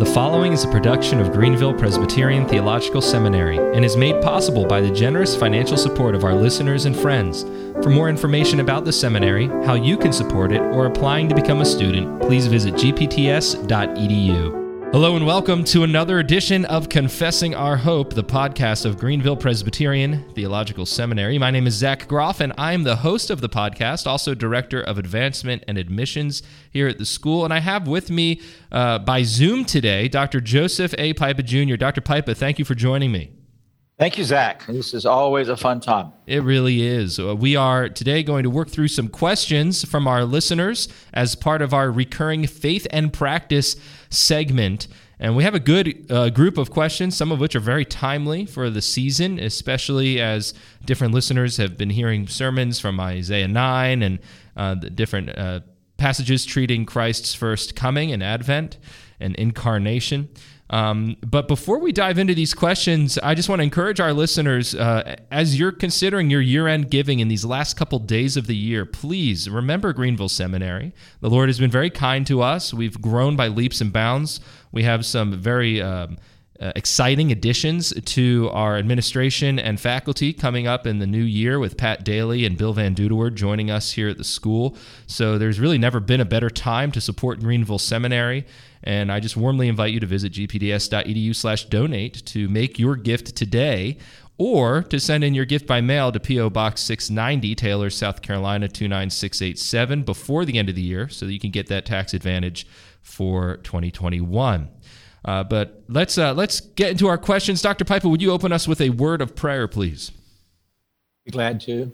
The following is a production of Greenville Presbyterian Theological Seminary and is made possible by the generous financial support of our listeners and friends. For more information about the seminary, how you can support it, or applying to become a student, please visit gpts.edu. Hello and welcome to another edition of Confessing Our Hope, the podcast of Greenville Presbyterian Theological Seminary. My name is Zach Groff, and I'm the host of the podcast, also Director of Advancement and Admissions here at the school. And I have with me uh, by Zoom today Dr. Joseph A. Pipa Jr. Dr. Pipa, thank you for joining me. Thank you, Zach. This is always a fun time. It really is. Uh, we are today going to work through some questions from our listeners as part of our recurring faith and practice segment. And we have a good uh, group of questions, some of which are very timely for the season, especially as different listeners have been hearing sermons from Isaiah 9 and uh, the different uh, passages treating Christ's first coming and advent and incarnation. Um, but before we dive into these questions, I just want to encourage our listeners uh, as you're considering your year end giving in these last couple days of the year, please remember Greenville Seminary. The Lord has been very kind to us. We've grown by leaps and bounds. We have some very um, uh, exciting additions to our administration and faculty coming up in the new year with Pat Daly and Bill VanDoodewaard joining us here at the school. So there's really never been a better time to support Greenville Seminary. And I just warmly invite you to visit gpts.edu slash donate to make your gift today or to send in your gift by mail to P.O. Box 690, Taylors, South Carolina 29687 before the end of the year so that you can get that tax advantage for 2021. Uh, but let's uh, let's get into our questions. Dr. Pipa, would you open us with a word of prayer, please? Be glad to.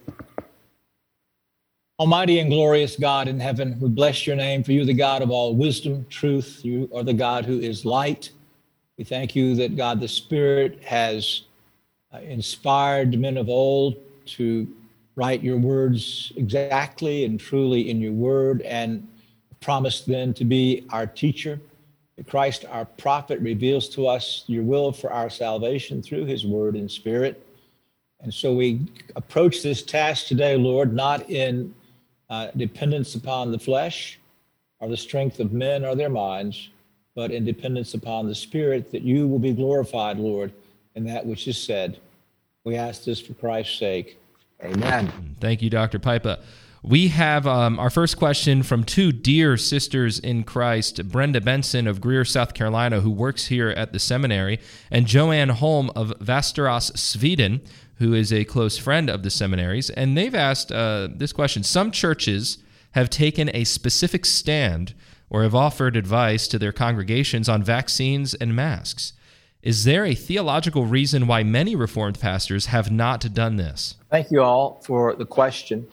Almighty and glorious God in heaven, we bless your name for you, the God of all wisdom, truth. You are the God who is light. We thank you that God the Spirit has uh, inspired men of old to write your words exactly and truly in your word and promised then to be our teacher. Christ, our prophet, reveals to us your will for our salvation through his word and spirit. And so we approach this task today, Lord, not in uh, dependence upon the flesh or the strength of men or their minds, but in dependence upon the Spirit, that you will be glorified, Lord, in that which is said. We ask this for Christ's sake. Amen. Thank you, Dr. Pipa. We have um, our first question from two dear sisters in Christ, Brenda Benson of Greer, South Carolina, who works here at the seminary, and Joanne Holm of Västerås, Sweden, who is a close friend of the seminaries. And they've asked uh, this question Some churches have taken a specific stand or have offered advice to their congregations on vaccines and masks. Is there a theological reason why many Reformed pastors have not done this? Thank you all for the question.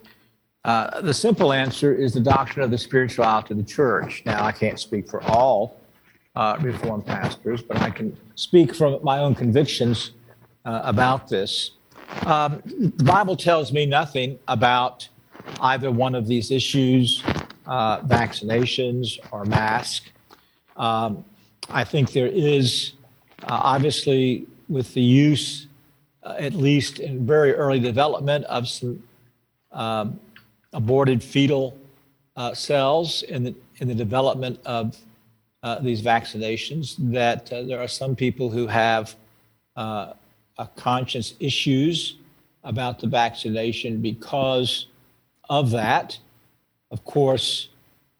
Uh, the simple answer is the doctrine of the spirituality of the church. Now, I can't speak for all uh, Reformed pastors, but I can speak from my own convictions uh, about this. Um, the Bible tells me nothing about either one of these issues, uh, vaccinations or mask. Um, I think there is uh, obviously with the use, uh, at least in very early development, of some um, aborted fetal uh, cells in the in the development of uh, these vaccinations, that uh, there are some people who have uh, conscience issues about the vaccination because of that. Of course,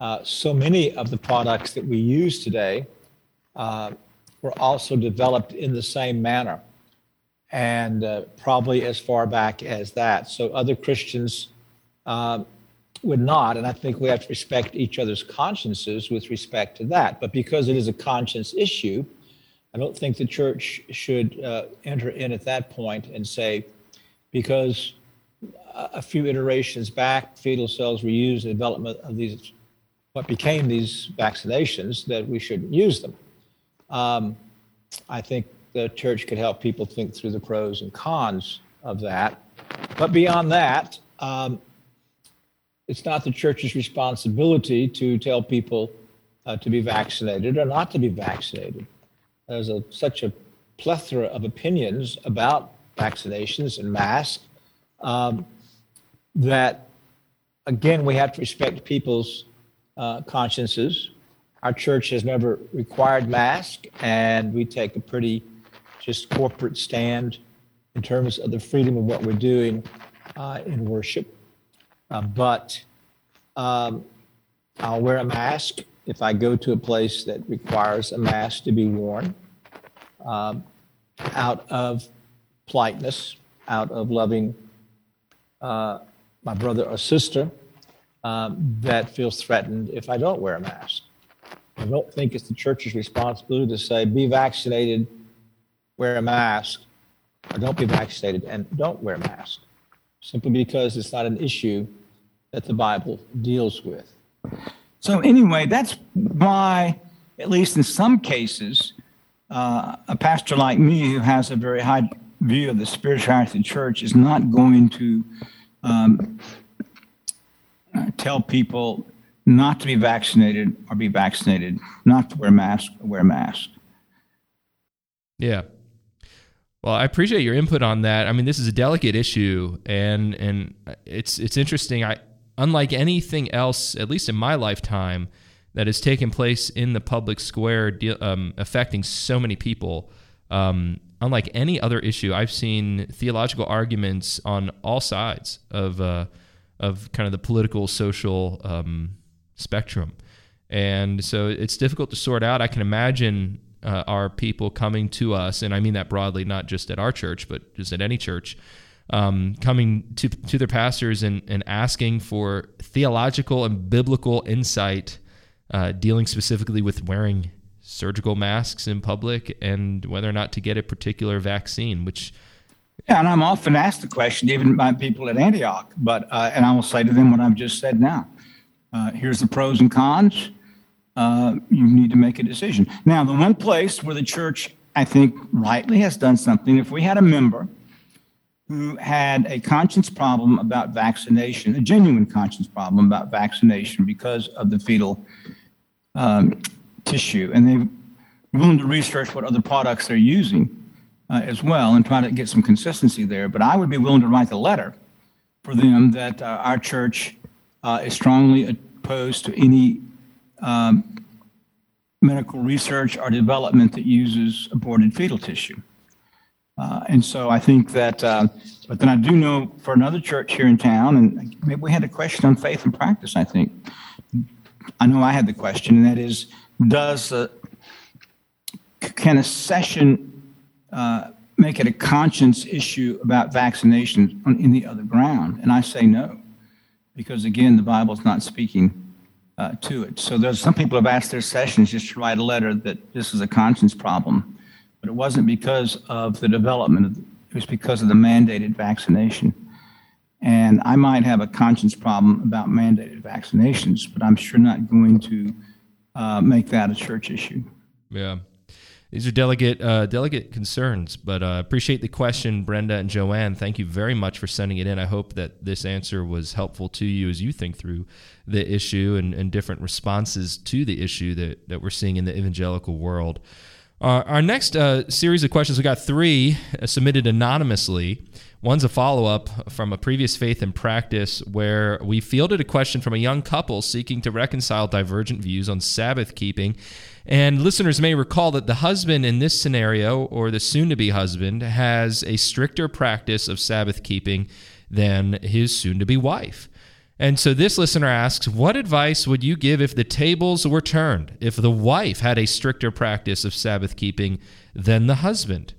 uh, so many of the products that we use today were also developed in the same manner and uh, probably as far back as that. So other Christians um, would not, and I think we have to respect each other's consciences with respect to that. But because it is a conscience issue, I don't think the church should uh, enter in at that point and say, because a few iterations back, fetal cells were used in the development of these, what became these vaccinations, that we shouldn't use them. Um, I think the church could help people think through the pros and cons of that. But beyond that, um, it's not the church's responsibility to tell people uh, to be vaccinated or not to be vaccinated. There's a, such a plethora of opinions about vaccinations and masks um, that, again, we have to respect people's uh, consciences our church has never required masks, and we take a pretty just corporate stand in terms of the freedom of what we're doing uh, in worship. Uh, but um, I'll wear a mask if I go to a place that requires a mask to be worn um, out of politeness, out of loving uh, my brother or sister um, that feels threatened if I don't wear a mask. I don't think it's the church's responsibility to say, be vaccinated, wear a mask, or don't be vaccinated and don't wear a mask, simply because it's not an issue that the Bible deals with. So, anyway, that's why, at least in some cases, uh, a pastor like me who has a very high view of the spirituality of the church is not going to um, uh, tell people not to be vaccinated or be vaccinated, not to wear masks or wear masks. Yeah. Well, I appreciate your input on that. I mean, this is a delicate issue, and and it's it's interesting. I unlike anything else, at least in my lifetime, that has taken place in the public square, um, affecting so many people. Um, unlike any other issue, I've seen theological arguments on all sides of uh, of kind of the political, social um, spectrum, and so it's difficult to sort out. I can imagine uh, our people coming to us, and I mean that broadly, not just at our church, but just at any church, um, coming to to their pastors and and asking for theological and biblical insight, uh, dealing specifically with wearing surgical masks in public and whether or not to get a particular vaccine, which yeah, and I'm often asked the question, even by people at Antioch, but uh, and I will say to them what I've just said now. Uh, here's the pros and cons. Uh, you need to make a decision. Now, the one place where the church, I think, rightly has done something, if we had a member who had a conscience problem about vaccination, a genuine conscience problem about vaccination because of the fetal um, tissue, and they're willing to research what other products they're using uh, as well and try to get some consistency there. But I would be willing to write the letter for them that uh, our church uh, is strongly opposed to any um, medical research or development that uses aborted fetal tissue. Uh, and so I think that, uh, but then I do know for another church here in town, and maybe we had a question on faith and practice, I think. I know I had the question, and that is does uh, can a session uh, make it a conscience issue about vaccinations on, the other ground? And I say no, because again, the Bible's not speaking uh, to it. So there's some people have asked their sessions just to write a letter that this is a conscience problem, but it wasn't because of the development. It was because of the mandated vaccination. And I might have a conscience problem about mandated vaccinations, but I'm sure not going to uh, make that a church issue. Yeah. These are delegate uh, delegate concerns, but uh, appreciate the question, Brenda and Joanne. Thank you very much for sending it in. I hope that this answer was helpful to you as you think through the issue and, and different responses to the issue that, that we're seeing in the evangelical world. Uh, our next uh, series of questions, we got three uh, submitted anonymously. One's a follow up from a previous faith and practice where we fielded a question from a young couple seeking to reconcile divergent views on Sabbath keeping. And listeners may recall that the husband in this scenario, or the soon to be husband, has a stricter practice of Sabbath keeping than his soon to be wife. And so this listener asks, What advice would you give if the tables were turned, if the wife had a stricter practice of Sabbath keeping than the husband?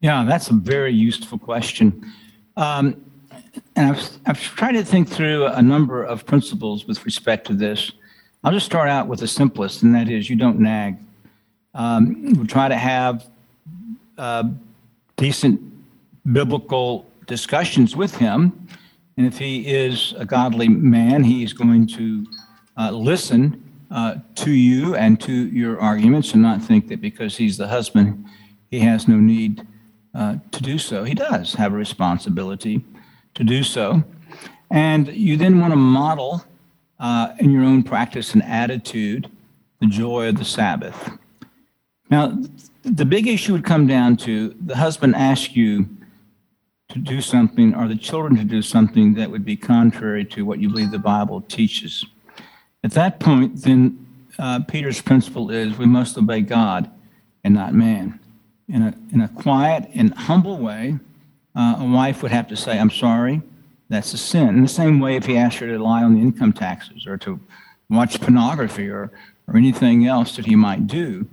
Yeah, that's a very useful question. Um, and I've, I've tried to think through a number of principles with respect to this. I'll just start out with the simplest, and that is you don't nag. Um, we try to have uh, decent biblical discussions with him. And if he is a godly man, he is going to uh, listen uh, to you and to your arguments and not think that because he's the husband, he has no need uh, to do so. He does have a responsibility to do so. And you then want to model uh, in your own practice and attitude the joy of the Sabbath. Now, the big issue would come down to the husband asks you to do something or the children to do something that would be contrary to what you believe the Bible teaches. At that point, then uh, Peter's principle is we must obey God and not man. In a, in a quiet and humble way, uh, a wife would have to say, I'm sorry, that's a sin. In the same way, if he asked her to lie on the income taxes or to watch pornography or, or anything else that he might do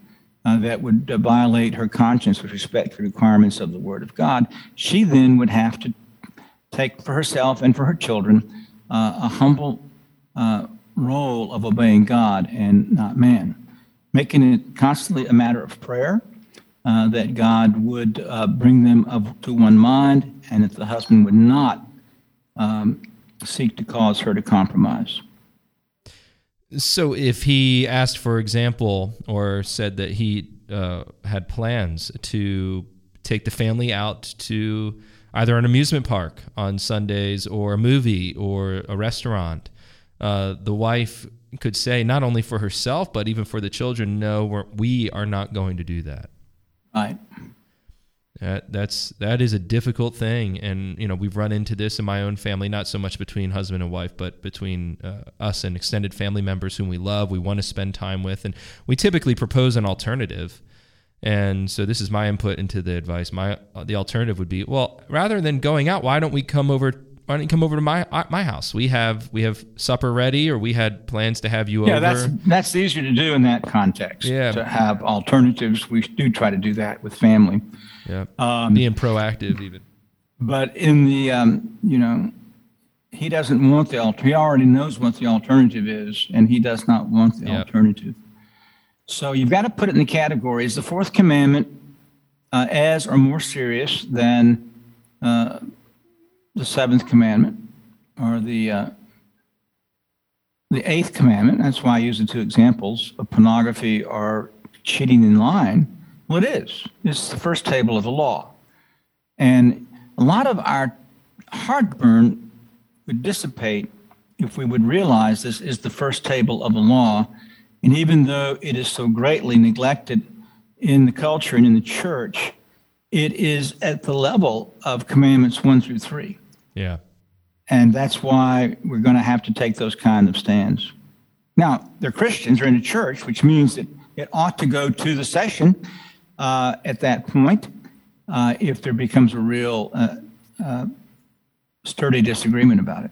uh, that would uh, violate her conscience with respect to the requirements of the Word of God, she then would have to take for herself and for her children uh, a humble uh, role of obeying God and not man, making it constantly a matter of prayer. Uh, that God would uh, bring them to one mind, and that the husband would not um, seek to cause her to compromise. So, if he asked, for example, or said that he uh, had plans to take the family out to either an amusement park on Sundays or a movie or a restaurant, uh, the wife could say, not only for herself, but even for the children, no, we are not going to do that. Right. That, that's that is a difficult thing, and you know we've run into this in my own family, not so much between husband and wife, but between uh, us and extended family members whom we love, we want to spend time with, and we typically propose an alternative. And so this is my input into the advice. My uh, the alternative would be, well, rather than going out, why don't we come over? Why don't you come over to my uh, my house? We have we have supper ready, or we had plans to have you yeah, over. that's that's easier to do in that context. Yeah. to have alternatives. We do try to do that with family. Yeah, Um, being proactive even. But in the, um, you know, he doesn't want the alter. He already knows what the alternative is, and he does not want the Yep. alternative. So you've got to put it in the categories. the fourth commandment uh, as or more serious than uh, the seventh commandment or the uh, the eighth commandment? That's why I use the two examples of pornography or cheating in line. Well, it is. It's the first table of the law. And a lot of our heartburn would dissipate if we would realize this is the first table of the law. And even though it is so greatly neglected in the culture and in the church, it is at the level of commandments one through three. Yeah. And that's why we're going to have to take those kind of stands. Now, they're Christians, they're in a church, which means that it ought to go to the session uh, at that point uh, if there becomes a real uh, uh, sturdy disagreement about it.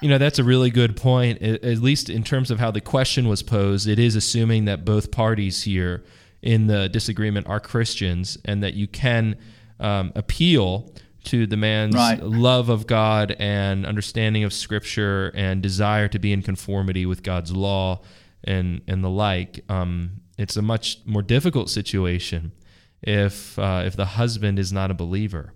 You know, that's a really good point. At at least in terms of how the question was posed, it is assuming that both parties here in the disagreement are Christians and that you can um, appeal to the man's Right. love of God and understanding of Scripture and desire to be in conformity with God's law and, and the like. Um, it's a much more difficult situation if, uh, if the husband is not a believer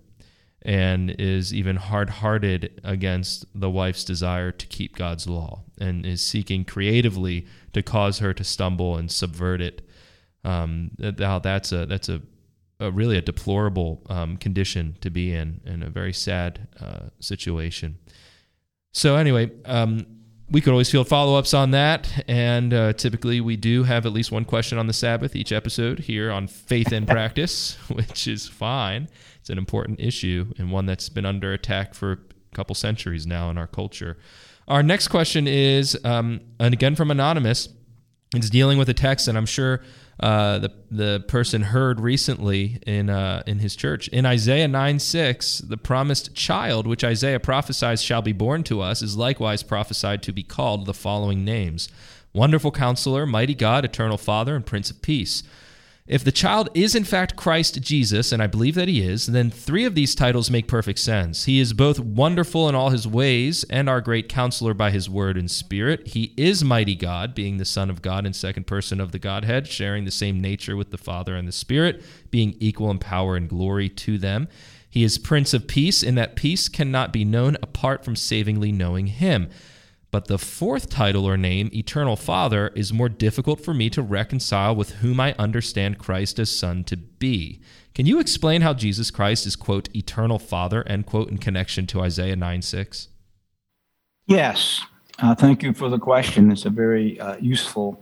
and is even hard hearted against the wife's desire to keep God's law and is seeking creatively to cause her to stumble and subvert it. Um, that- that's a that's a, a really a deplorable um, condition to be in and a very sad uh, situation. So anyway, um, we could always field follow ups on that, and uh, typically we do have at least one question on the Sabbath each episode here on Faith and Practice, which is fine. It's an important issue and one that's been under attack for a couple centuries now in our culture. Our next question is, um, and again from Anonymous, it's dealing with a text that I'm sure uh, the the person heard recently in uh, in his church. In Isaiah 9 6 the promised child which Isaiah prophesies shall be born to us is likewise prophesied to be called the following names. Wonderful Counselor Mighty God Eternal Father and Prince of Peace if the child is in fact Christ Jesus, and I believe that he is, then three of these titles make perfect sense. He is both wonderful in all his ways and our great counselor by his word and spirit. He is mighty God, being the Son of God and second person of the Godhead, sharing the same nature with the Father and the Spirit, being equal in power and glory to them. He is Prince of Peace, in that peace cannot be known apart from savingly knowing him. But the fourth title or name, Eternal Father, is more difficult for me to reconcile with whom I understand Christ as Son to be. Can you explain how Jesus Christ is, quote, Eternal Father, end quote, in connection to Isaiah 9 6? Yes, uh, thank you for the question. It's a very uh, useful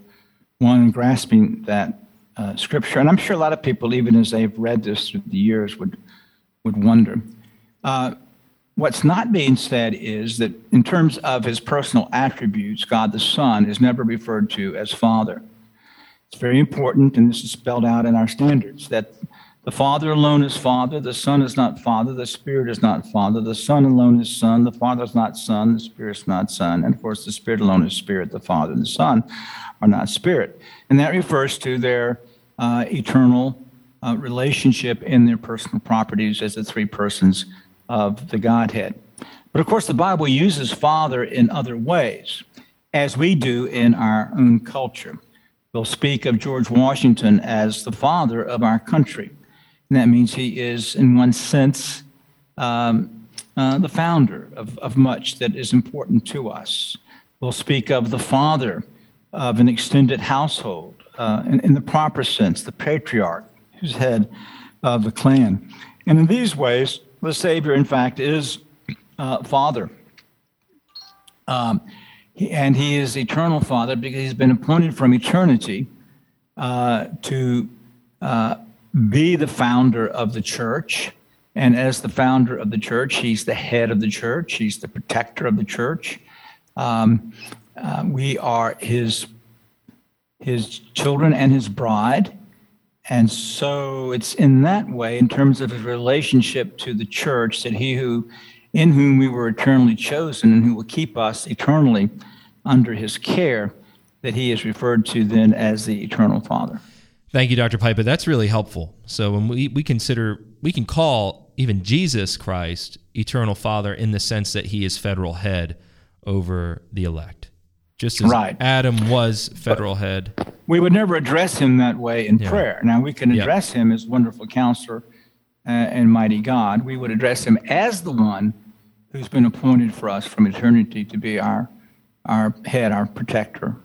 one in grasping that uh, scripture, and I'm sure a lot of people, even as they've read this through the years, would would wonder. What's not being said is that in terms of his personal attributes, God the Son is never referred to as Father. It's very important, and this is spelled out in our standards, that the Father alone is Father, the Son is not Father, the Spirit is not Father, the Son alone is Son, the Father is not Son, the Spirit is not Son, and of course the Spirit alone is Spirit, the Father and the Son are not Spirit. And that refers to their uh, eternal uh, relationship in their personal properties as the three persons of the Godhead. But of course, the Bible uses Father in other ways, as we do in our own culture. We'll speak of George Washington as the father of our country. And that means he is, in one sense, um, uh, the founder of, of much that is important to us. We'll speak of the father of an extended household uh, in, in, the proper sense, the patriarch, who's head of the clan. And in these ways, the Savior, in fact, is uh, Father. Um, and he is eternal Father because he's been appointed from eternity uh, to uh, be the founder of the church. And as the founder of the church, he's the head of the church, he's the protector of the church. Um, uh, we are his, his children and his bride. And so it's in that way, in terms of his relationship to the church, that he who in whom we were eternally chosen and who will keep us eternally under his care, that he is referred to then as the eternal Father. Thank you, Dr. Pipa. That's really helpful. So when we, we consider, we can call even Jesus Christ eternal Father in the sense that he is federal head over the elect. Just as right. Adam was federal but head. We would never address him that way in yeah. prayer. Now, we can address him as wonderful counselor uh, and mighty God. We would address him as the one who's been appointed for us from eternity to be our, our head, our protector.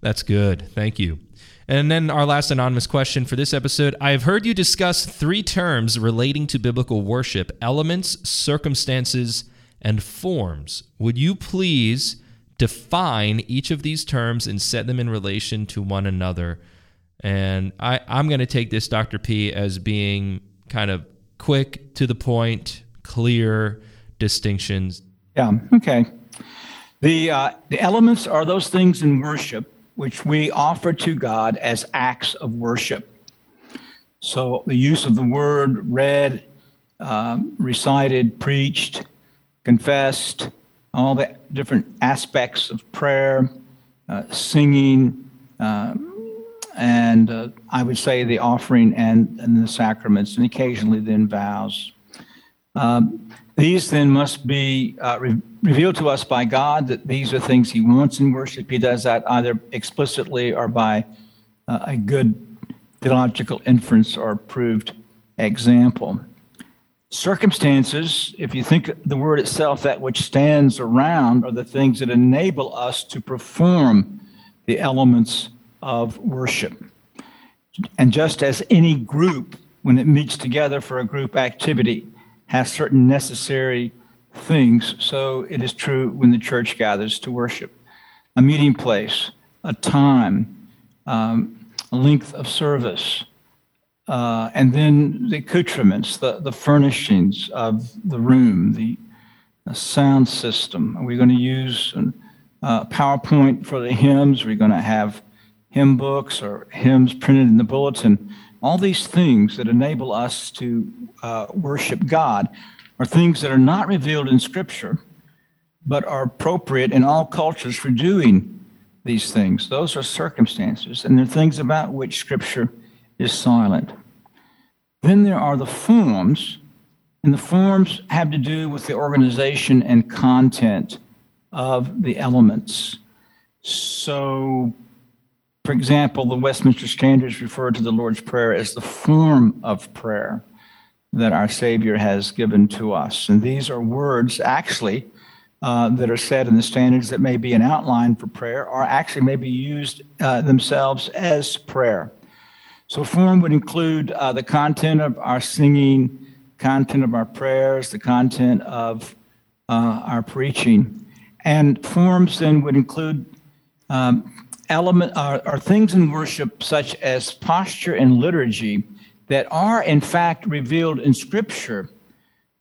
That's good. Thank you. And then our last anonymous question for this episode I have heard you discuss three terms relating to biblical worship elements, circumstances, and forms. Would you please define each of these terms and set them in relation to one another? And I, I'm going to take this, Dr. P, as being kind of quick, to the point, clear distinctions. Yeah, okay. The, uh, the elements are those things in worship which we offer to God as acts of worship. So the use of the word read, um, recited, preached, confessed, all the different aspects of prayer, uh, singing, uh, and uh, I would say the offering and, and the sacraments, and occasionally then vows. Um, these then must be uh, re- revealed to us by God that these are things He wants in worship. He does that either explicitly or by uh, a good theological inference or proved example. Circumstances, if you think the word itself, that which stands around, are the things that enable us to perform the elements of worship. And just as any group, when it meets together for a group activity, has certain necessary things. So it is true when the church gathers to worship. A meeting place, a time, um, a length of service, uh, and then the accoutrements, the, the furnishings of the room, the, the sound system. Are we going to use uh, PowerPoint for the hymns? Are we going to have hymn books or hymns printed in the bulletin? All these things that enable us to uh, worship God are things that are not revealed in Scripture, but are appropriate in all cultures for doing these things. Those are circumstances, and they're things about which Scripture is silent. Then there are the forms, and the forms have to do with the organization and content of the elements. So, for example, the Westminster Standards refer to the Lord's Prayer as the form of prayer that our Savior has given to us. And these are words, actually, uh, that are said in the standards that may be an outline for prayer or actually may be used uh, themselves as prayer. So, form would include uh, the content of our singing, content of our prayers, the content of uh, our preaching. And forms then would include um, element are, things in worship such as posture and liturgy that are in fact revealed in scripture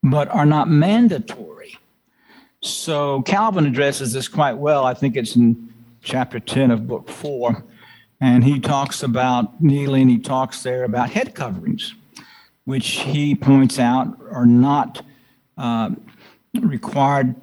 but are not mandatory. So calvin addresses this quite well. I think it's in chapter 10 of book 4 And he talks about kneeling, he talks there about head coverings, which he points out are not uh, required,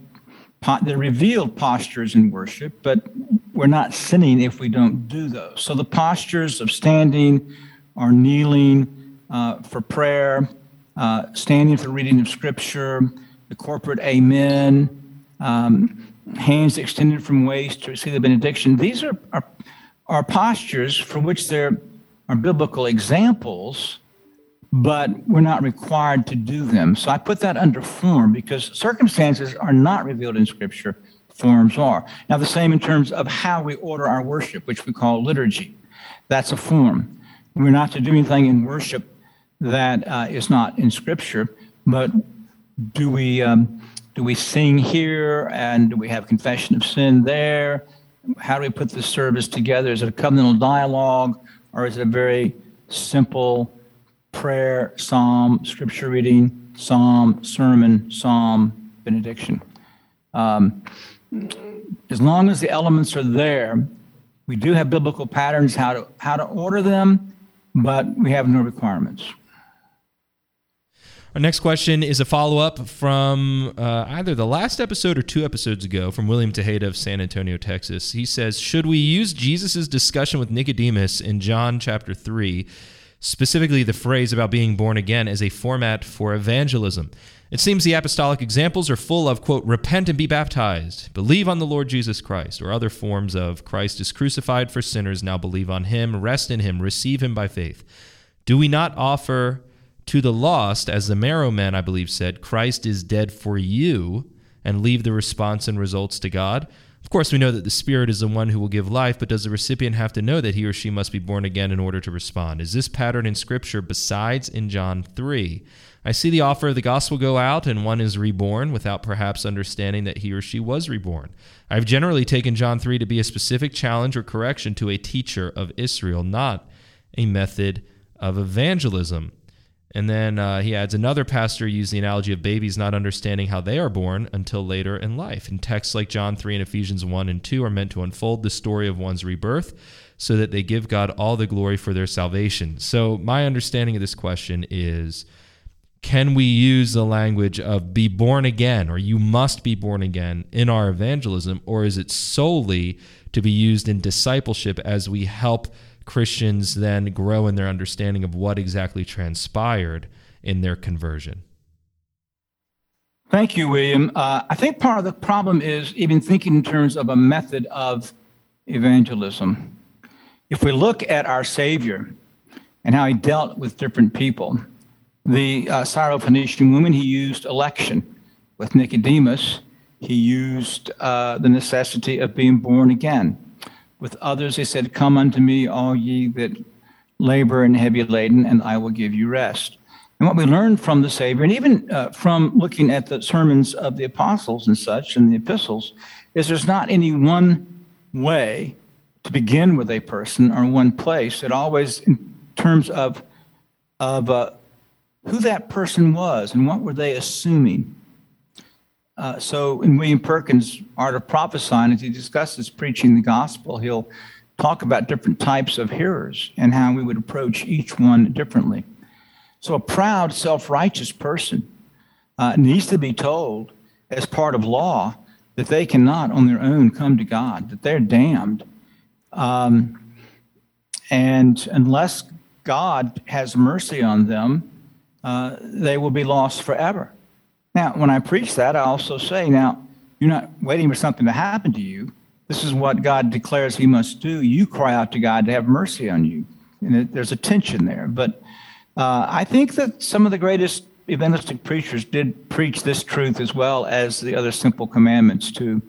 they're revealed postures in worship, but we're not sinning if we don't do those. So the postures of standing or kneeling uh, for prayer, uh, standing for reading of scripture, the corporate amen, um, hands extended from waist to receive the benediction. These are, are, are postures for which there are biblical examples, but we're not required to do them. So I put that under form because circumstances are not revealed in Scripture, forms are. Now, the same in terms of how we order our worship, which we call liturgy. That's a form. We're not to do anything in worship that uh, is not in Scripture, but do we um, do we sing here and do we have confession of sin there? How do we put the service together? Is it a covenantal dialogue or is it a very simple prayer, psalm, scripture reading, psalm, sermon, psalm, benediction? Um, as long as the elements are there, we do have biblical patterns how to how to order them, but we have no requirements. Our next question is a follow up from uh, either the last episode or two episodes ago from William Tejeda of San Antonio, Texas. He says, Should we use Jesus' discussion with Nicodemus in John chapter 3, specifically the phrase about being born again, as a format for evangelism? It seems the apostolic examples are full of, quote, repent and be baptized, believe on the Lord Jesus Christ, or other forms of Christ is crucified for sinners, now believe on him, rest in him, receive him by faith. Do we not offer to the lost, as the Marrow Man, I believe, said, Christ is dead for you, and leave the response and results to God. Of course, we know that the Spirit is the one who will give life, but does the recipient have to know that he or she must be born again in order to respond? Is this pattern in Scripture besides in John 3? I see the offer of the gospel go out, and one is reborn without perhaps understanding that he or she was reborn. I've generally taken John 3 to be a specific challenge or correction to a teacher of Israel, not a method of evangelism. And then uh, he adds another pastor used the analogy of babies not understanding how they are born until later in life. And texts like John 3 and Ephesians 1 and 2 are meant to unfold the story of one's rebirth so that they give God all the glory for their salvation. So, my understanding of this question is can we use the language of be born again or you must be born again in our evangelism, or is it solely to be used in discipleship as we help? Christians then grow in their understanding of what exactly transpired in their conversion. Thank you, William. Uh, I think part of the problem is even thinking in terms of a method of evangelism. If we look at our Savior and how he dealt with different people, the uh, Syrophoenician woman, he used election. With Nicodemus, he used uh, the necessity of being born again. With others, he said, Come unto me, all ye that labor and heavy laden, and I will give you rest. And what we learned from the Savior, and even uh, from looking at the sermons of the apostles and such, and the epistles, is there's not any one way to begin with a person or one place. It always, in terms of, of uh, who that person was and what were they assuming. Uh, so in William Perkins' Art of Prophesying, as he discusses preaching the gospel, he'll talk about different types of hearers and how we would approach each one differently. So a proud, self-righteous person uh, needs to be told as part of law that they cannot on their own come to God, that they're damned. Um, and unless God has mercy on them, uh, they will be lost forever. Now, when I preach that, I also say, now, you're not waiting for something to happen to you. This is what God declares He must do. You cry out to God to have mercy on you. And it, there's a tension there. But uh, I think that some of the greatest evangelistic preachers did preach this truth as well as the other simple commandments to,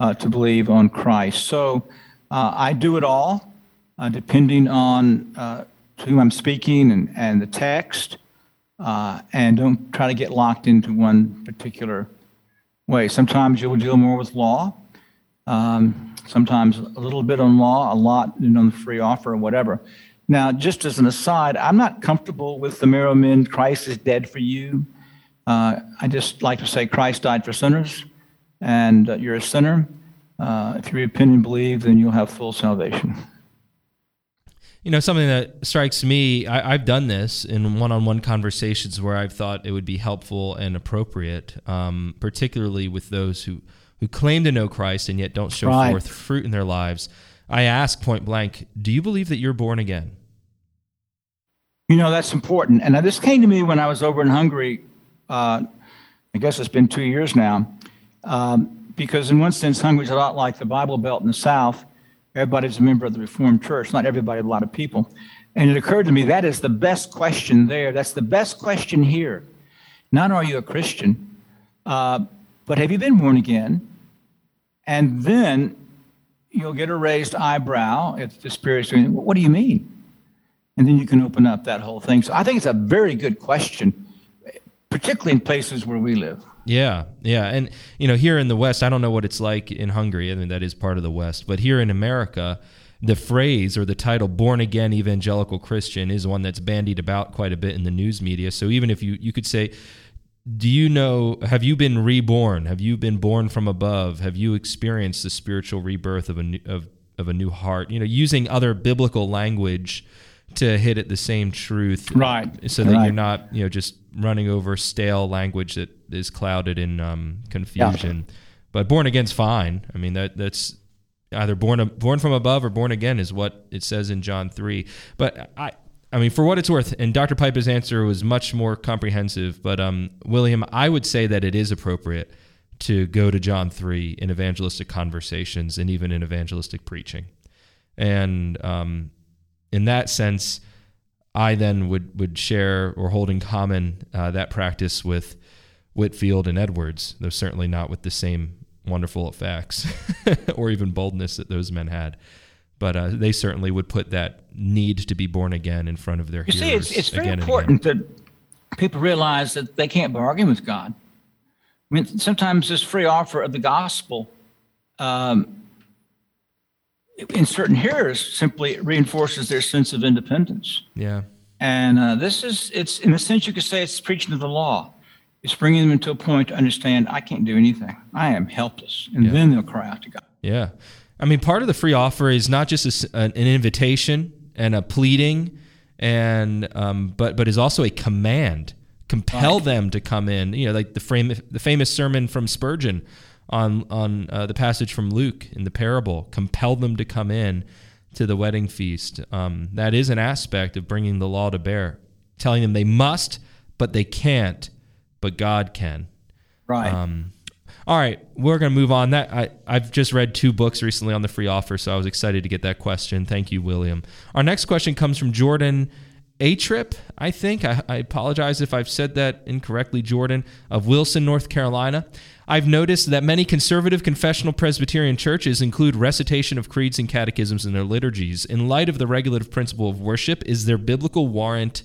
uh, to believe on Christ. So uh, I do it all, uh, depending on uh, to whom I'm speaking and, and the text uh, and don't try to get locked into one particular way. Sometimes you'll deal more with law, um, sometimes a little bit on law, a lot you know, on the free offer or whatever. Now, just as an aside, I'm not comfortable with the Marrow Men, Christ is dead for you. Uh, I just like to say Christ died for sinners, and uh, you're a sinner. Uh, if you repent and believe, then you'll have full salvation. You know, something that strikes me, I, have done this in one on one conversations where I've thought it would be helpful and appropriate, um, particularly with those who, who claim to know Christ and yet don't show right. forth fruit in their lives. I ask point blank, do you believe that you're born again? You know, that's important. And this came to me when I was over in Hungary. Uh, I guess it's been two years now. Um, because, in one sense, Hungary is a lot like the Bible Belt in the South Everybody's a member of the Reformed Church, not everybody, a lot of people. And it occurred to me that is the best question there. That's the best question here. Not are you a Christian, uh, but have you been born again? And then you'll get a raised eyebrow if the Spirit's doing, what do you mean? And then you can open up that whole thing. So I think it's a very good question, particularly in places where we live. Yeah, yeah, and you know, here in the West, I don't know what it's like in Hungary. I mean, that is part of the West, but here in America, the phrase or the title "born again evangelical Christian" is one that's bandied about quite a bit in the news media. So even if you you could say, "Do you know? Have you been reborn? Have you been born from above? Have you experienced the spiritual rebirth of a new, of of a new heart?" You know, using other biblical language to hit at the same truth, right? So that right. you're not you know just running over stale language that is clouded in um, confusion. Yeah. But born again's fine. I mean that that's either born born from above or born again is what it says in John three. But I. I mean, for what it's worth, and Dr. Pipa's answer was much more comprehensive. But um, William, I would say that it is appropriate to go to John 3 in evangelistic conversations and even in evangelistic preaching. And um, in that sense, I then would would share or hold in common uh, that practice with Whitefield and Edwards, though certainly not with the same wonderful effects or even boldness that those men had. But uh, they certainly would put that need to be born again in front of their you hearers. see, it's, it's very important that people realize that they can't bargain with God. I mean, sometimes this free offer of the gospel um, in certain hearers simply reinforces their sense of independence. Yeah. And uh, this is, it's in a sense, you could say it's preaching of the law. It's bringing them into a point to understand, I can't do anything. I am helpless. And yeah. then they'll cry out to God. Yeah. I mean, part of the free offer is not just a, an invitation and a pleading, and um, but but is also a command. Compel right. them to come in. You know, like the frame, the famous sermon from Spurgeon on on uh, the passage from Luke in the parable, compel them to come in to the wedding feast. Um, that is an aspect of bringing the law to bear, telling them they must, but they can't, but God can. Right. Um, all right, we're going to move on. That I, I've just read two books recently on the free offer, so I was excited to get that question. Thank you, William. Our next question comes from Jordan A Trip, I think. I, I apologize if I've said that incorrectly, Jordan, of Wilson, North Carolina. I've noticed that many conservative confessional Presbyterian churches include recitation of creeds and catechisms in their liturgies. In light of the regulative principle of worship, is there biblical warrant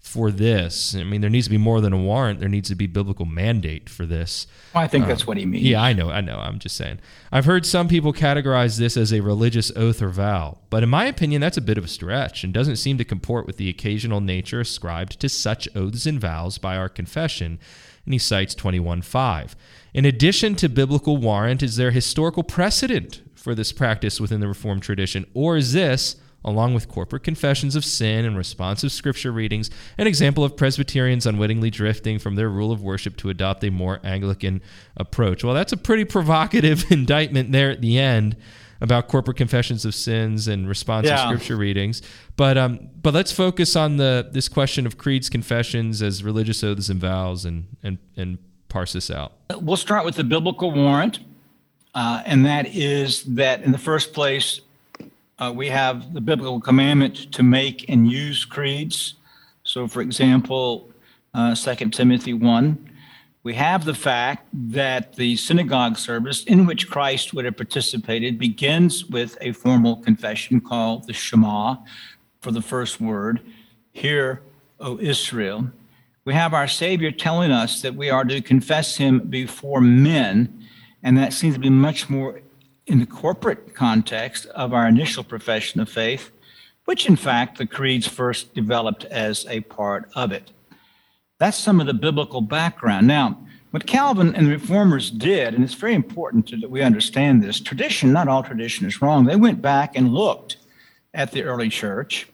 for this? I mean, there needs to be more than a warrant. There needs to be biblical mandate for this. Well, I think um, that's what he means. Yeah, I know. I know. I'm just saying. I've heard some people categorize this as a religious oath or vow, but in my opinion, that's a bit of a stretch and doesn't seem to comport with the occasional nature ascribed to such oaths and vows by our confession. And he cites 21.5. In addition to biblical warrant, is there historical precedent for this practice within the Reformed tradition? Or is this, along with corporate confessions of sin and responsive scripture readings, an example of Presbyterians unwittingly drifting from their rule of worship to adopt a more Anglican approach? Well, that's a pretty provocative indictment there at the end about corporate confessions of sins and responsive yeah. scripture readings. But um, but let's focus on the this question of creeds, confessions as religious oaths and vows, and and and parse this out? We'll start with the biblical warrant, uh, and that is that in the first place, uh, we have the biblical commandment to make and use creeds. So, for example, uh, 2 Timothy 1, we have the fact that the synagogue service in which Christ would have participated begins with a formal confession called the Shema for the first word, Hear, O Israel we have our Savior telling us that we are to confess Him before men, and that seems to be much more in the corporate context of our initial profession of faith, which in fact the creeds first developed as a part of it. That's some of the biblical background. Now, what Calvin and the reformers did, and it's very important that we understand this tradition, not all tradition is wrong. They went back and looked at the early church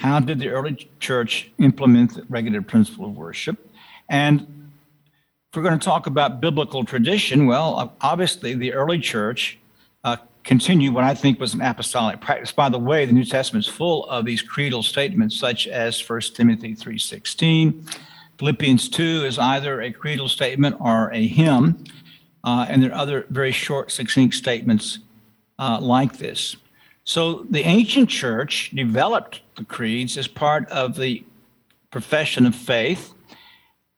How did the early church implement the regulative principle of worship? And if we're going to talk about biblical tradition, well, obviously the early church continued what I think was an apostolic practice. By the way, the New Testament is full of these creedal statements, such as 1 Timothy 3.16. Philippians 2 is either a creedal statement or a hymn. Uh, and there are other very short, succinct statements uh, like this. So the ancient church developed the creeds as part of the profession of faith.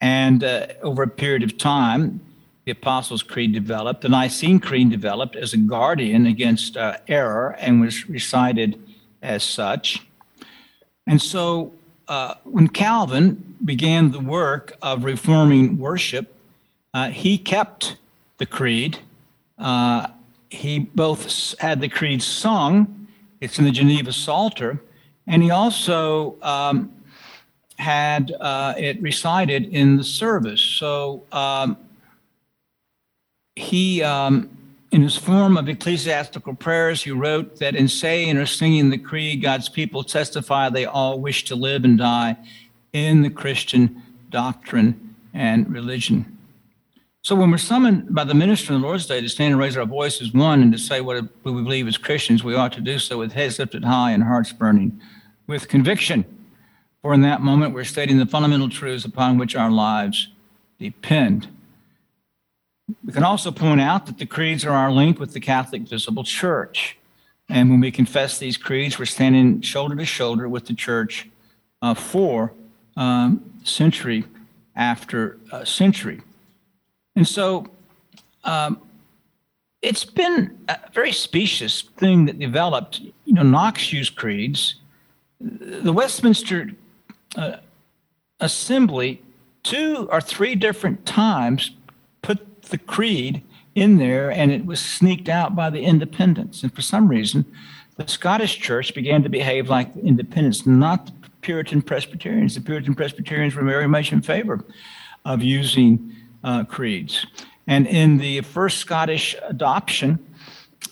And uh, over a period of time, the Apostles' Creed developed. The Nicene Creed developed as a guardian against uh, error and was recited as such. And so uh, when Calvin began the work of reforming worship, uh, he kept the creed. Uh, he both had the creed sung, it's in the Geneva Psalter, and he also um, had uh, it recited in the service. So um, he, um, in his form of ecclesiastical prayers, he wrote that in saying or singing the creed, God's people testify they all wish to live and die in the Christian doctrine and religion. So when we're summoned by the minister on the Lord's Day to stand and raise our voices, one, and to say what we believe as Christians, we ought to do so with heads lifted high and hearts burning with conviction. For in that moment, we're stating the fundamental truths upon which our lives depend. We can also point out that the creeds are our link with the Catholic visible church. And when we confess these creeds, we're standing shoulder to shoulder with the church uh, for um, century after uh, century. And so um, it's been a very specious thing that developed. You know, Knox used creeds. The Westminster uh, Assembly, two or three different times, the creed in there and it was sneaked out by the independents. And for some reason, the Scottish church began to behave like the independents, not the Puritan Presbyterians. The Puritan Presbyterians were very much in favor of using uh, creeds. And in the first Scottish adoption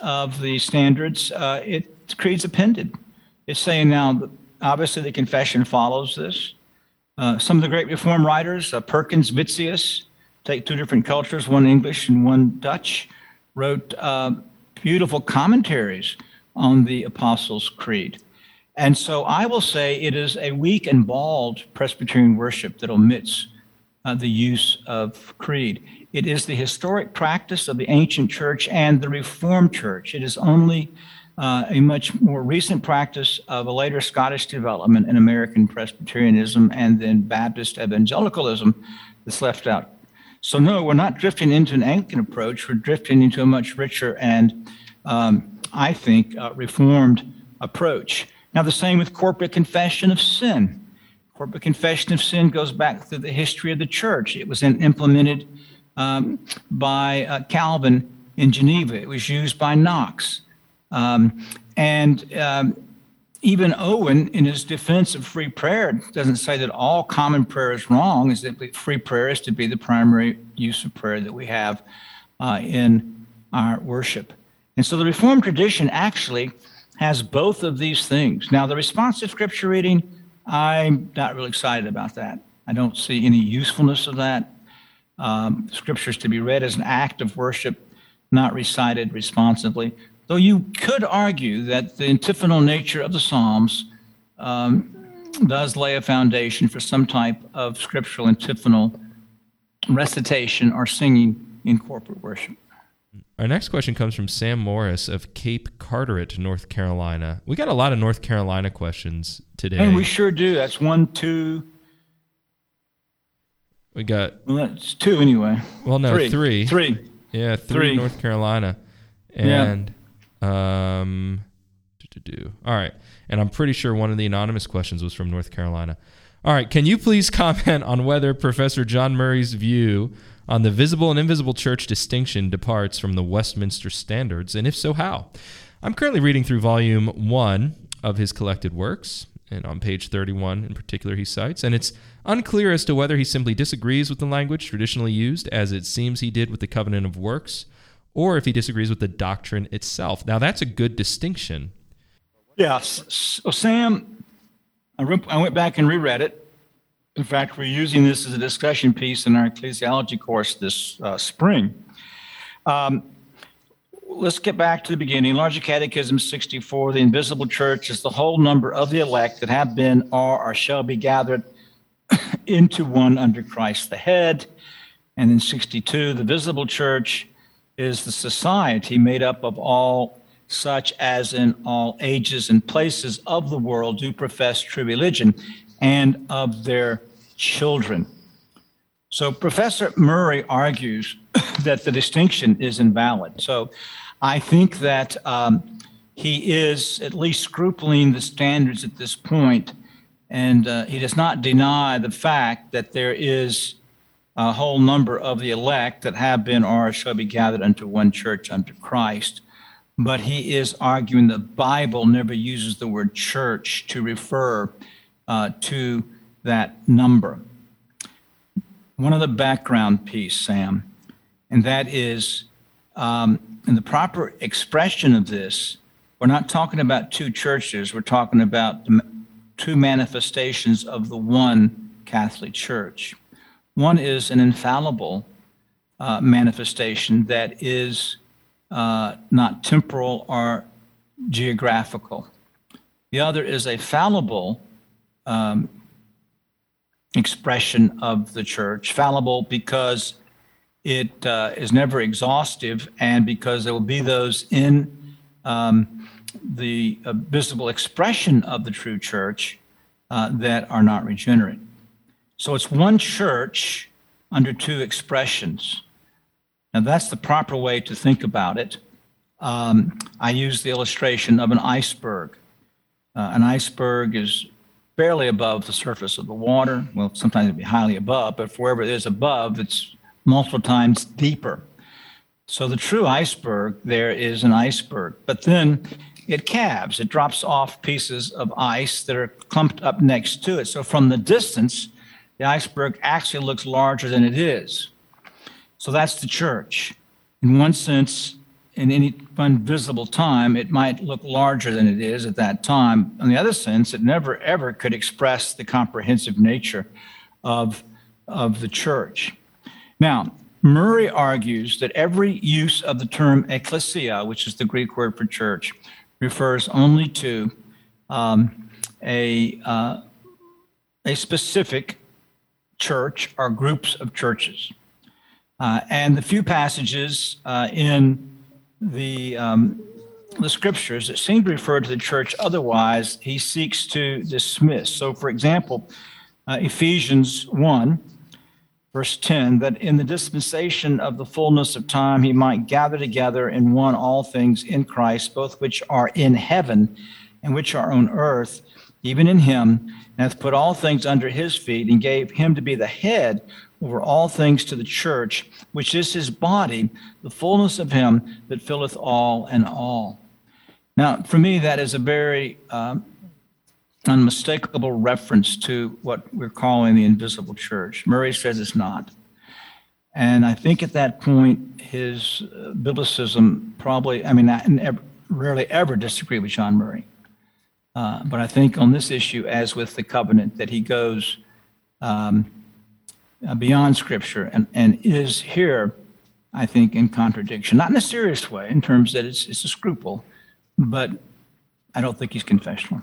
of the standards, uh, it creeds appended. It's saying now, obviously, the confession follows this. Uh, some of the great Reform writers, uh, Perkins, Witsius, take two different cultures, one English and one Dutch, wrote uh, beautiful commentaries on the Apostles' Creed. And so I will say it is a weak and bald Presbyterian worship that omits uh, the use of creed. It is the historic practice of the ancient church and the Reformed church. It is only uh, a much more recent practice of a later Scottish development in American Presbyterianism and then Baptist evangelicalism that's left out. So, no, we're not drifting into an Anglican approach. We're drifting into a much richer and, um, I think, uh, Reformed approach. Now, the same with corporate confession of sin. Corporate confession of sin goes back through the history of the church. It was implemented um, by uh, Calvin in Geneva. It was used by Knox. Um, and um, even Owen, in his defense of free prayer, doesn't say that all common prayer is wrong, is that free prayer is to be the primary use of prayer that we have uh, in our worship. And so the Reformed tradition actually has both of these things. Now, the responsive scripture reading, I'm not really excited about that. I don't see any usefulness of that. Um, scriptures to be read as an act of worship, not recited responsively. Though you could argue that the antiphonal nature of the Psalms um, does lay a foundation for some type of scriptural antiphonal recitation or singing in corporate worship. Our next question comes from Sam Morris of Cape Carteret, North Carolina. We got a lot of North Carolina questions today. And we sure do. That's one, two. We got. Well, that's two anyway. Well, no, three. Three. Three. Yeah, three, three. North Carolina. And. Um, do. All right. And I'm pretty sure one of the anonymous questions was from North Carolina. All right. Can you please comment on whether Professor John Murray's view on the visible and invisible church distinction departs from the Westminster Standards, and if so, how? I'm currently reading through volume one of his collected works, and on page 31 in particular, he cites, and it's unclear as to whether he simply disagrees with the language traditionally used, as it seems he did with the Covenant of Works, or if he disagrees with the doctrine itself. Now, that's a good distinction. Yes. So, Sam, I, re- I went back and reread it. In fact, we're using this as a discussion piece in our ecclesiology course this uh, spring. Um, let's get back to the beginning. Larger Catechism 64 The invisible church is the whole number of the elect that have been, are, or shall be gathered into one under Christ the head. And in 62, the visible church is the society made up of all such as in all ages and places of the world do profess true religion and of their children. So Professor Murray argues that the distinction is invalid. So I think that um, he is at least scrupling the standards at this point, and uh, he does not deny the fact that there is a whole number of the elect that have been or shall be gathered unto one church unto Christ. But he is arguing the Bible never uses the word church to refer uh, to that number. One other background piece, Sam, and that is um, in the proper expression of this, we're not talking about two churches, we're talking about two manifestations of the one Catholic Church. One is an infallible uh, manifestation that is uh, not temporal or geographical. The other is a fallible um, expression of the church, fallible because it uh, is never exhaustive and because there will be those in um, the uh, visible expression of the true church uh, that are not regenerate. So it's one church under two expressions. Now, that's the proper way to think about it. Um, I use the illustration of an iceberg. Uh, an iceberg is barely above the surface of the water. Well, sometimes it'd be highly above, but wherever it is above, it's multiple times deeper. So the true iceberg there is an iceberg, but then it calves. It drops off pieces of ice that are clumped up next to it. So from the distance, the iceberg actually looks larger than it is. So that's the church. In one sense, in any visible time, it might look larger than it is at that time. In the other sense, it never ever could express the comprehensive nature of, of the church. Now, Murray argues that every use of the term ecclesia, which is the Greek word for church, refers only to um, a, uh, a specific church or groups of churches. Uh, and the few passages uh, in the, um, the scriptures that seem to refer to the church otherwise, he seeks to dismiss. So, for example, uh, Ephesians 1 verse 10 that in the dispensation of the fullness of time he might gather together in one all things in Christ, both which are in heaven and which are on earth, even in him, and hath put all things under his feet, and gave him to be the head over all things to the church, which is his body, the fullness of him that filleth all and all. Now, for me, that is a very um, unmistakable reference to what we're calling the invisible church. Murray says it's not. And I think at that point, his uh, biblicism probably, I mean, I rarely ever disagree with John Murray. Uh, but I think on this issue, as with the covenant, that he goes um, uh, beyond Scripture and, and is here, I think, in contradiction. Not in a serious way, in terms that it's, it's a scruple, but I don't think he's confessional.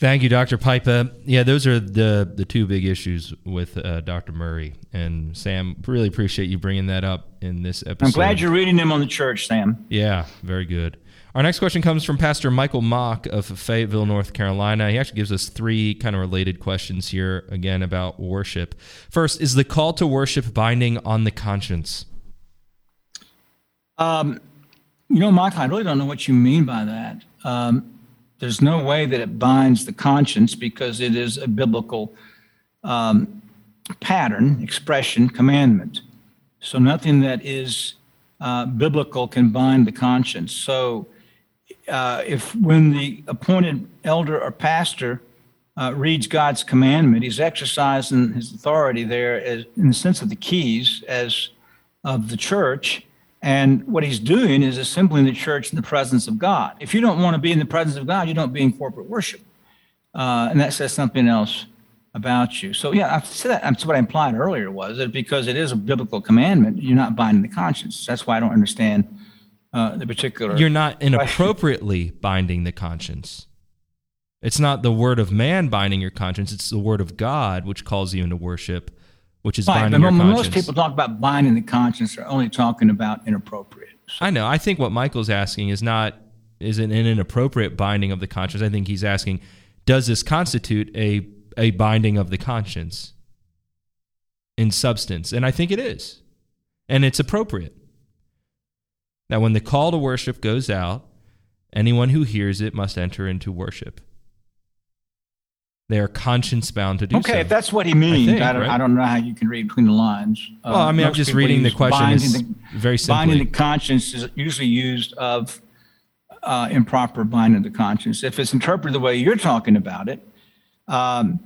Thank you, Dr. Pipa. Yeah, those are the the two big issues with uh, Dr. Murray and Sam. Really appreciate you bringing that up in this episode. I'm glad you're reading them on the church, Sam. Yeah, very good. Our next question comes from Pastor Michael Mock of Fayetteville, North Carolina. He actually gives us three kind of related questions here again about worship. First, is the call to worship binding on the conscience? Um, you know, Mike, I really don't know what you mean by that. Um, there's no way that it binds the conscience because it is a biblical um, pattern, expression, commandment. So nothing that is uh, biblical can bind the conscience. So uh, if when the appointed elder or pastor uh, reads God's commandment, he's exercising his authority there as, in the sense of the keys as of the church and what he's doing is assembling the church in the presence of God. If you don't want to be in the presence of God, you don't be in corporate worship. uh, and that says something else about you. So yeah, I said that. That's what I implied earlier was that because it is a biblical commandment, you're not binding the conscience. That's why I don't understand uh, the particular. You're not inappropriately binding the conscience. It's not the word of man binding your conscience. It's the word of God which calls you into worship, which is Fine, binding but your most conscience. Most people talk about binding the conscience they're only talking about inappropriate. So, I know. I think what Michael's asking is not is an, an inappropriate binding of the conscience. I think he's asking, does this constitute a a binding of the conscience in substance? And I think it is, and it's appropriate. That when the call to worship goes out, anyone who hears it must enter into worship. They are conscience bound to do okay, so. if that's what he means, I, think, don't, right? I don't know how you can read between the lines. Uh, well, I mean, I'm just reading the question the- very Binding the conscience is usually used of uh, improper binding the conscience. If it's interpreted the way you're talking about it, um,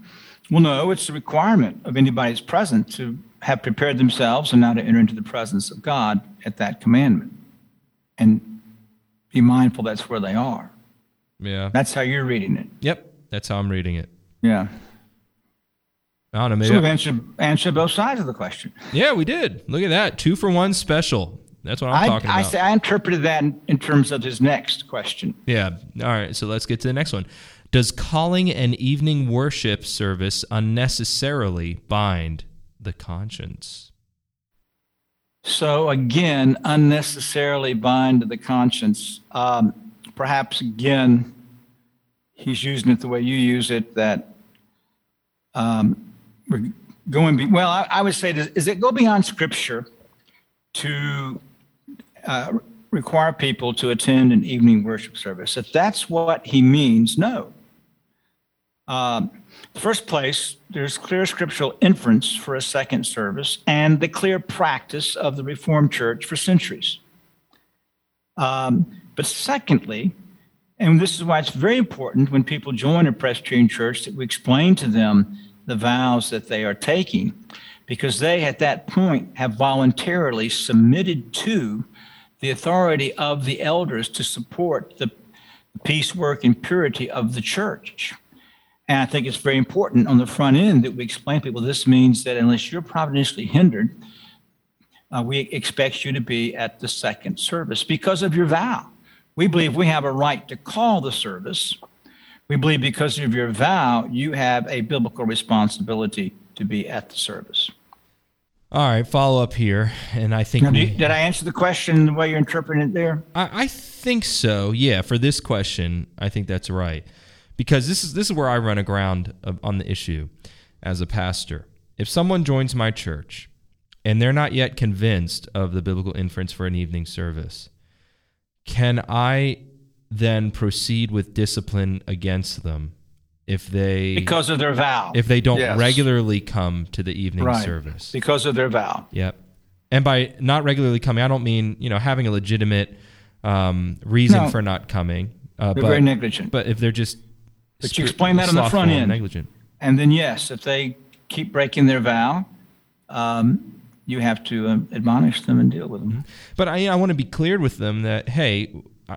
well, no, it's a requirement of anybody's present to have prepared themselves and now to enter into the presence of God at that commandment and be mindful that's where they are. Yeah. That's how you're reading it. Yep. That's how I'm reading it. Yeah. I don't know. Maybe So we've answered, answered both sides of the question. Yeah, we did. Look at that. Two for one special. That's what I'm I, talking I, about. say, I interpreted that in, in terms of his next question. yeah. All right. So let's get to the next one. Does calling an evening worship service unnecessarily bind the conscience? So again, unnecessarily bind to the conscience. Um, perhaps again, he's using it the way you use it. That um, we're going. Be, well, I, I would say, does, is it go beyond Scripture to uh, require people to attend an evening worship service? If that's what he means, no. Um, first place, there's clear scriptural inference for a second service and the clear practice of the Reformed Church for centuries. Um, but secondly, and this is why it's very important when people join a Presbyterian church that we explain to them the vows that they are taking, because they at that point have voluntarily submitted to the authority of the elders to support the peace work and purity of the church. And I think it's very important on the front end that we explain to people this means that unless you're providentially hindered, uh, we expect you to be at the second service because of your vow. We believe we have a right to call the service. We believe because of your vow, you have a biblical responsibility to be at the service. All right. Follow up here. And I think Now, we, did I answer the question the way you're interpreting it there? I, I think so. Yeah. For this question, I think that's right. Because this is this is where I run aground of, on the issue as a pastor. If someone joins my church and they're not yet convinced of the biblical inference for an evening service, can I then proceed with discipline against them if they Because of their vow. if they don't Yes. regularly come to the evening Right. service? Because of their vow. Yep. And by not regularly coming, I don't mean you know having a legitimate um, reason No. for not coming. Uh, They're but, very negligent. But if they're just But you explain that on the front end. negligent. And then, yes, if they keep breaking their vow, um, you have to um, admonish them and deal with them. But I, I want to be clear with them that hey, I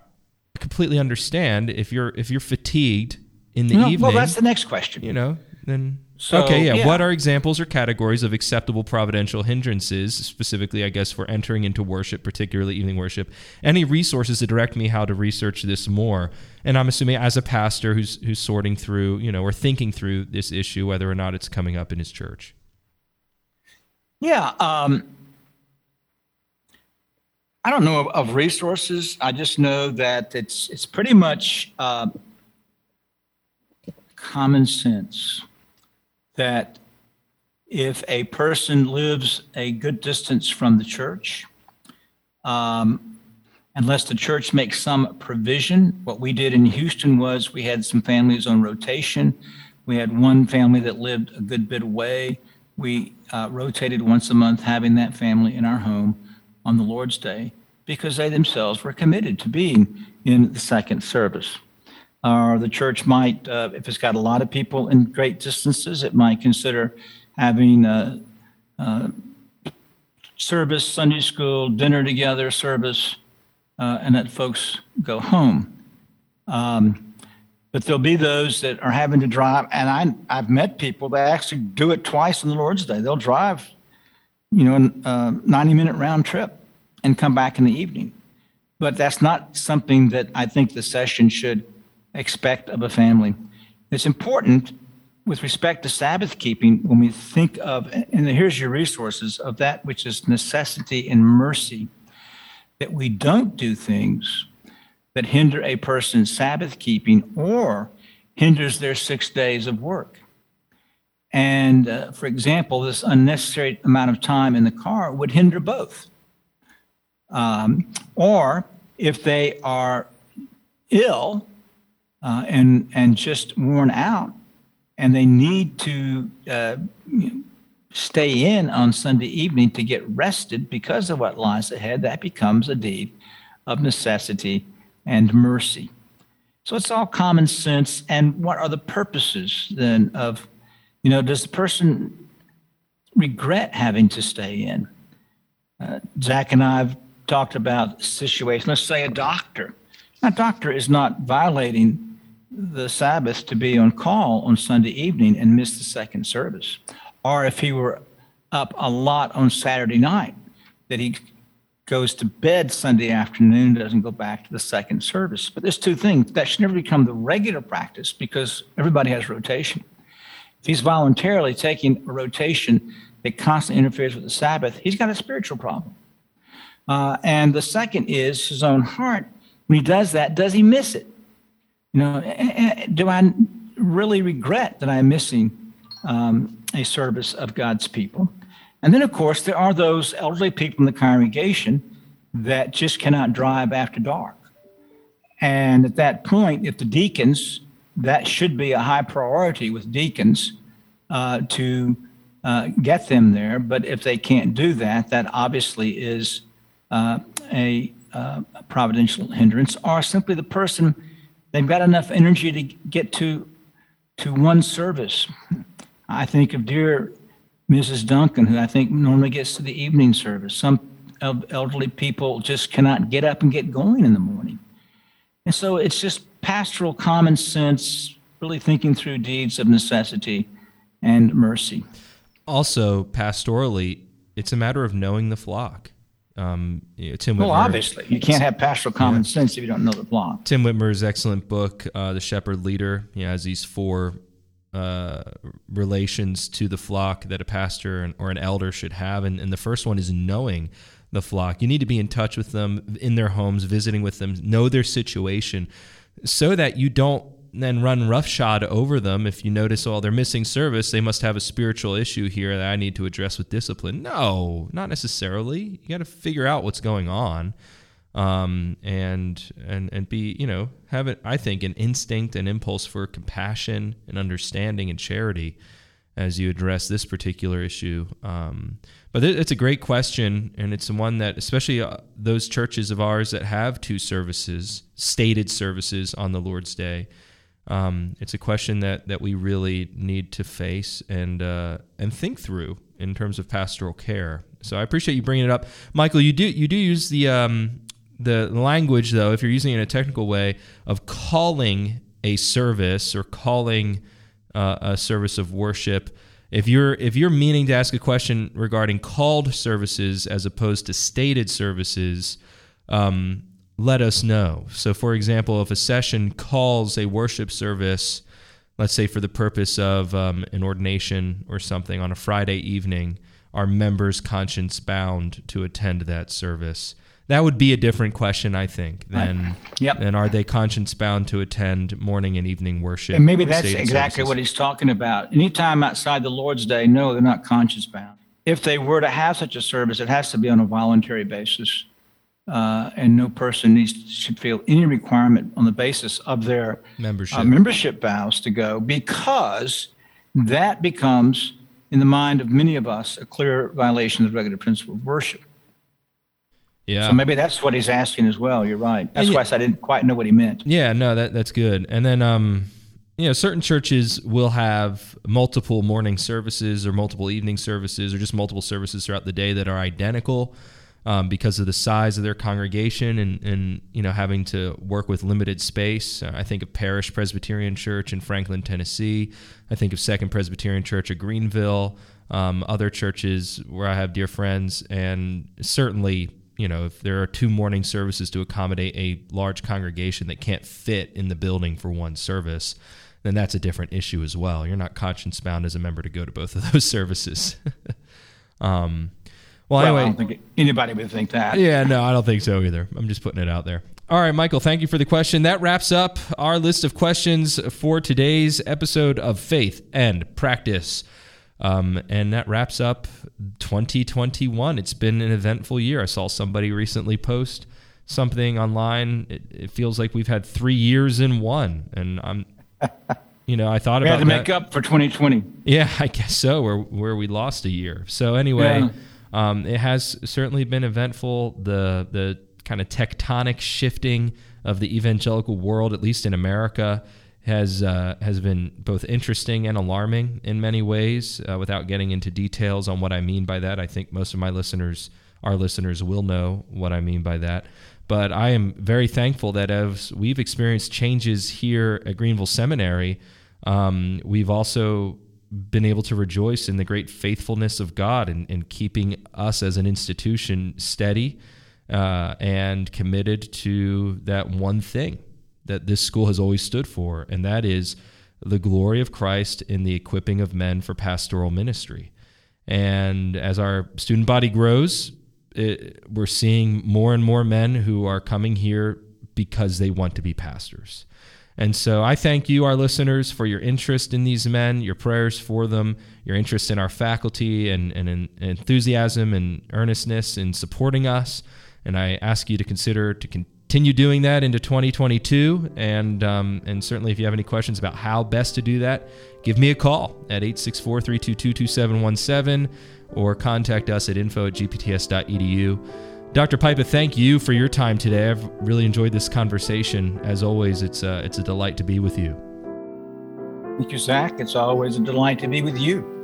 completely understand if you're if you're fatigued in the No, evening. well, that's the next question. you know, then So, okay, yeah. yeah. What are examples or categories of acceptable providential hindrances, specifically, I guess, for entering into worship, particularly evening worship? Any resources to direct me how to research this more? And I'm assuming, as a pastor who's who's sorting through, you know, or thinking through this issue, whether or not it's coming up in his church. Yeah. Um, I don't know of, of resources. I just know that it's it's pretty much uh, common sense that if a person lives a good distance from the church, um, unless the church makes some provision, what we did in Houston was we had some families on rotation. We had one family that lived a good bit away. We uh, rotated once a month, having that family in our home on the Lord's Day because they themselves were committed to being in the second service. Or the church might, uh, if it's got a lot of people in great distances, it might consider having uh, uh, service, Sunday school, dinner together service, uh, and let folks go home. Um, But there'll be those that are having to drive, and I, I've met people that actually do it twice on the Lord's Day. They'll drive, you know, a 90 minute round trip and come back in the evening. But that's not something that I think the session should expect of a family. It's important with respect to Sabbath keeping when we think of, and here's your resources of that which is necessity and mercy, that we don't do things that hinder a person's Sabbath keeping or hinders their six days of work. And uh, for example, this unnecessary amount of time in the car would hinder both. Um, or if they are ill uh, and, and just worn out, and they need to uh, stay in on Sunday evening to get rested because of what lies ahead, that becomes a deed of necessity and mercy. So it's all common sense. And what are the purposes then of, you know, does the person regret having to stay in? Uh, Zach and I have talked about situation. Let's say a doctor. A doctor is not violating the Sabbath to be on call on Sunday evening and miss the second service. Or if he were up a lot on Saturday night, that he goes to bed Sunday afternoon, doesn't go back to the second service. But there's two things that should never become the regular practice because everybody has rotation. If he's voluntarily taking a rotation that constantly interferes with the Sabbath, he's got a spiritual problem. Uh, and the second is his own heart. When he does that, does he miss it? You know, do I really regret that I'm missing um, a service of God's people? And then, of course, there are those elderly people in the congregation that just cannot drive after dark. And at that point, if the deacons, that should be a high priority with deacons uh, to uh, get them there. But if they can't do that, that obviously is uh, a, uh, a providential hindrance, or simply the person, they've got enough energy to get to, to one service. I think of dear Mrs. Duncan, who I think normally gets to the evening service. Some elderly people just cannot get up and get going in the morning. And so it's just pastoral common sense, really thinking through deeds of necessity and mercy. Also, pastorally, it's a matter of knowing the flock. Um, you know, Tim Witmer, well, obviously, you can't have pastoral common yeah. sense if you don't know the flock. Tim Witmer's excellent book, uh, "The Shepherd Leader," he has these four uh, relations to the flock that a pastor or an elder should have. And, and the first one is knowing the flock. You need to be in touch with them in their homes, visiting with them, know their situation so that you don't then run roughshod over them if you notice oh they're missing service they must have a spiritual issue here that i need to address with discipline no not necessarily you got to figure out what's going on um, and and and be you know have it I think an instinct and impulse for compassion and understanding and charity as you address this particular issue. Um, but it's a great question, and it's one that especially uh, those churches of ours that have two services, stated services on the Lord's Day. Um, it's a question that, that we really need to face and uh, and think through in terms of pastoral care. So I appreciate you bringing it up, Michael. You do you do use the um, the language, though, if you're using it in a technical way, of calling a service or calling uh, a service of worship, if you're if you're meaning to ask a question regarding called services as opposed to stated services, um, let us know. So, for example, if a session calls a worship service, let's say for the purpose of um, an ordination or something on a Friday evening, are members conscience bound to attend that service? that would be a different question, I think, than yep. than are they conscience bound to attend morning and evening worship? And maybe that's exactly services. what he's talking about. Anytime outside the Lord's Day, no, they're not conscience bound. If they were to have such a service, it has to be on a voluntary basis, uh, and no person needs should feel any requirement on the basis of their membership uh, membership vows to go, because that becomes, in the mind of many of us, a clear violation of the regulative principle of worship. Yeah. So maybe that's what he's asking as well. You're right. That's why I didn't quite know what he meant. Yeah, no, that that's good. And then um you know, certain churches will have multiple morning services or multiple evening services or just multiple services throughout the day that are identical. Um, because of the size of their congregation and, and you know having to work with limited space. Uh, I think of Parish Presbyterian Church in Franklin, Tennessee. I think of Second Presbyterian Church of Greenville. Um, other churches where I have dear friends, and certainly you know, if there are two morning services to accommodate a large congregation that can't fit in the building for one service, then that's a different issue as well. You're not conscience bound as a member to go to both of those services. um, well, Well, anyway, I don't think anybody would think that. yeah, no, I don't think so either. I'm just putting it out there. All right, Michael, thank you for the question. That wraps up our list of questions for today's episode of Faith and Practice. Um, and that wraps up 2021. It's been an eventful year. I saw somebody recently post something online. It, it feels like we've had three years in one. And I'm, you know, I thought We about had to that. make up for 2020. Yeah, I guess so. Where where we lost a year. So anyway, Yeah. Um, it has certainly been eventful. The the kind of tectonic shifting of the evangelical world, at least in America, has uh, has been both interesting and alarming in many ways. Uh, without getting into details on what I mean by that, I think most of my listeners, our listeners, will know what I mean by that. But I am very thankful that as we've experienced changes here at Greenville Seminary, um, we've also been able to rejoice in the great faithfulness of God in, in keeping us as an institution steady uh, and committed to that one thing that this school has always stood for, and that is the glory of Christ in the equipping of men for pastoral ministry. And as our student body grows, it, we're seeing more and more men who are coming here because they want to be pastors. And so I thank you, our listeners, for your interest in these men, your prayers for them, your interest in our faculty, and, and, and enthusiasm and earnestness in supporting us. And I ask you to consider to continue doing that into 2022. And, um, and certainly, if you have any questions about how best to do that, give me a call at 864 322 2717 or contact us at info at gpts.edu. Dr. Pipa, thank you for your time today. I've really enjoyed this conversation. As always, it's a, it's a delight to be with you. Thank you, Zach. It's always a delight to be with you.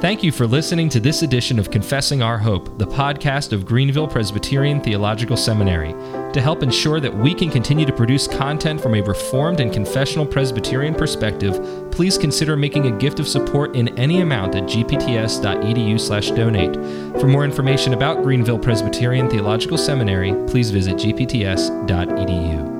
Thank you for listening to this edition of Confessing Our Hope, the podcast of Greenville Presbyterian Theological Seminary. To help ensure that we can continue to produce content from a Reformed and confessional Presbyterian perspective, please consider making a gift of support in any amount at gpts.edu/donate. For more information about Greenville Presbyterian Theological Seminary, please visit gpts.edu.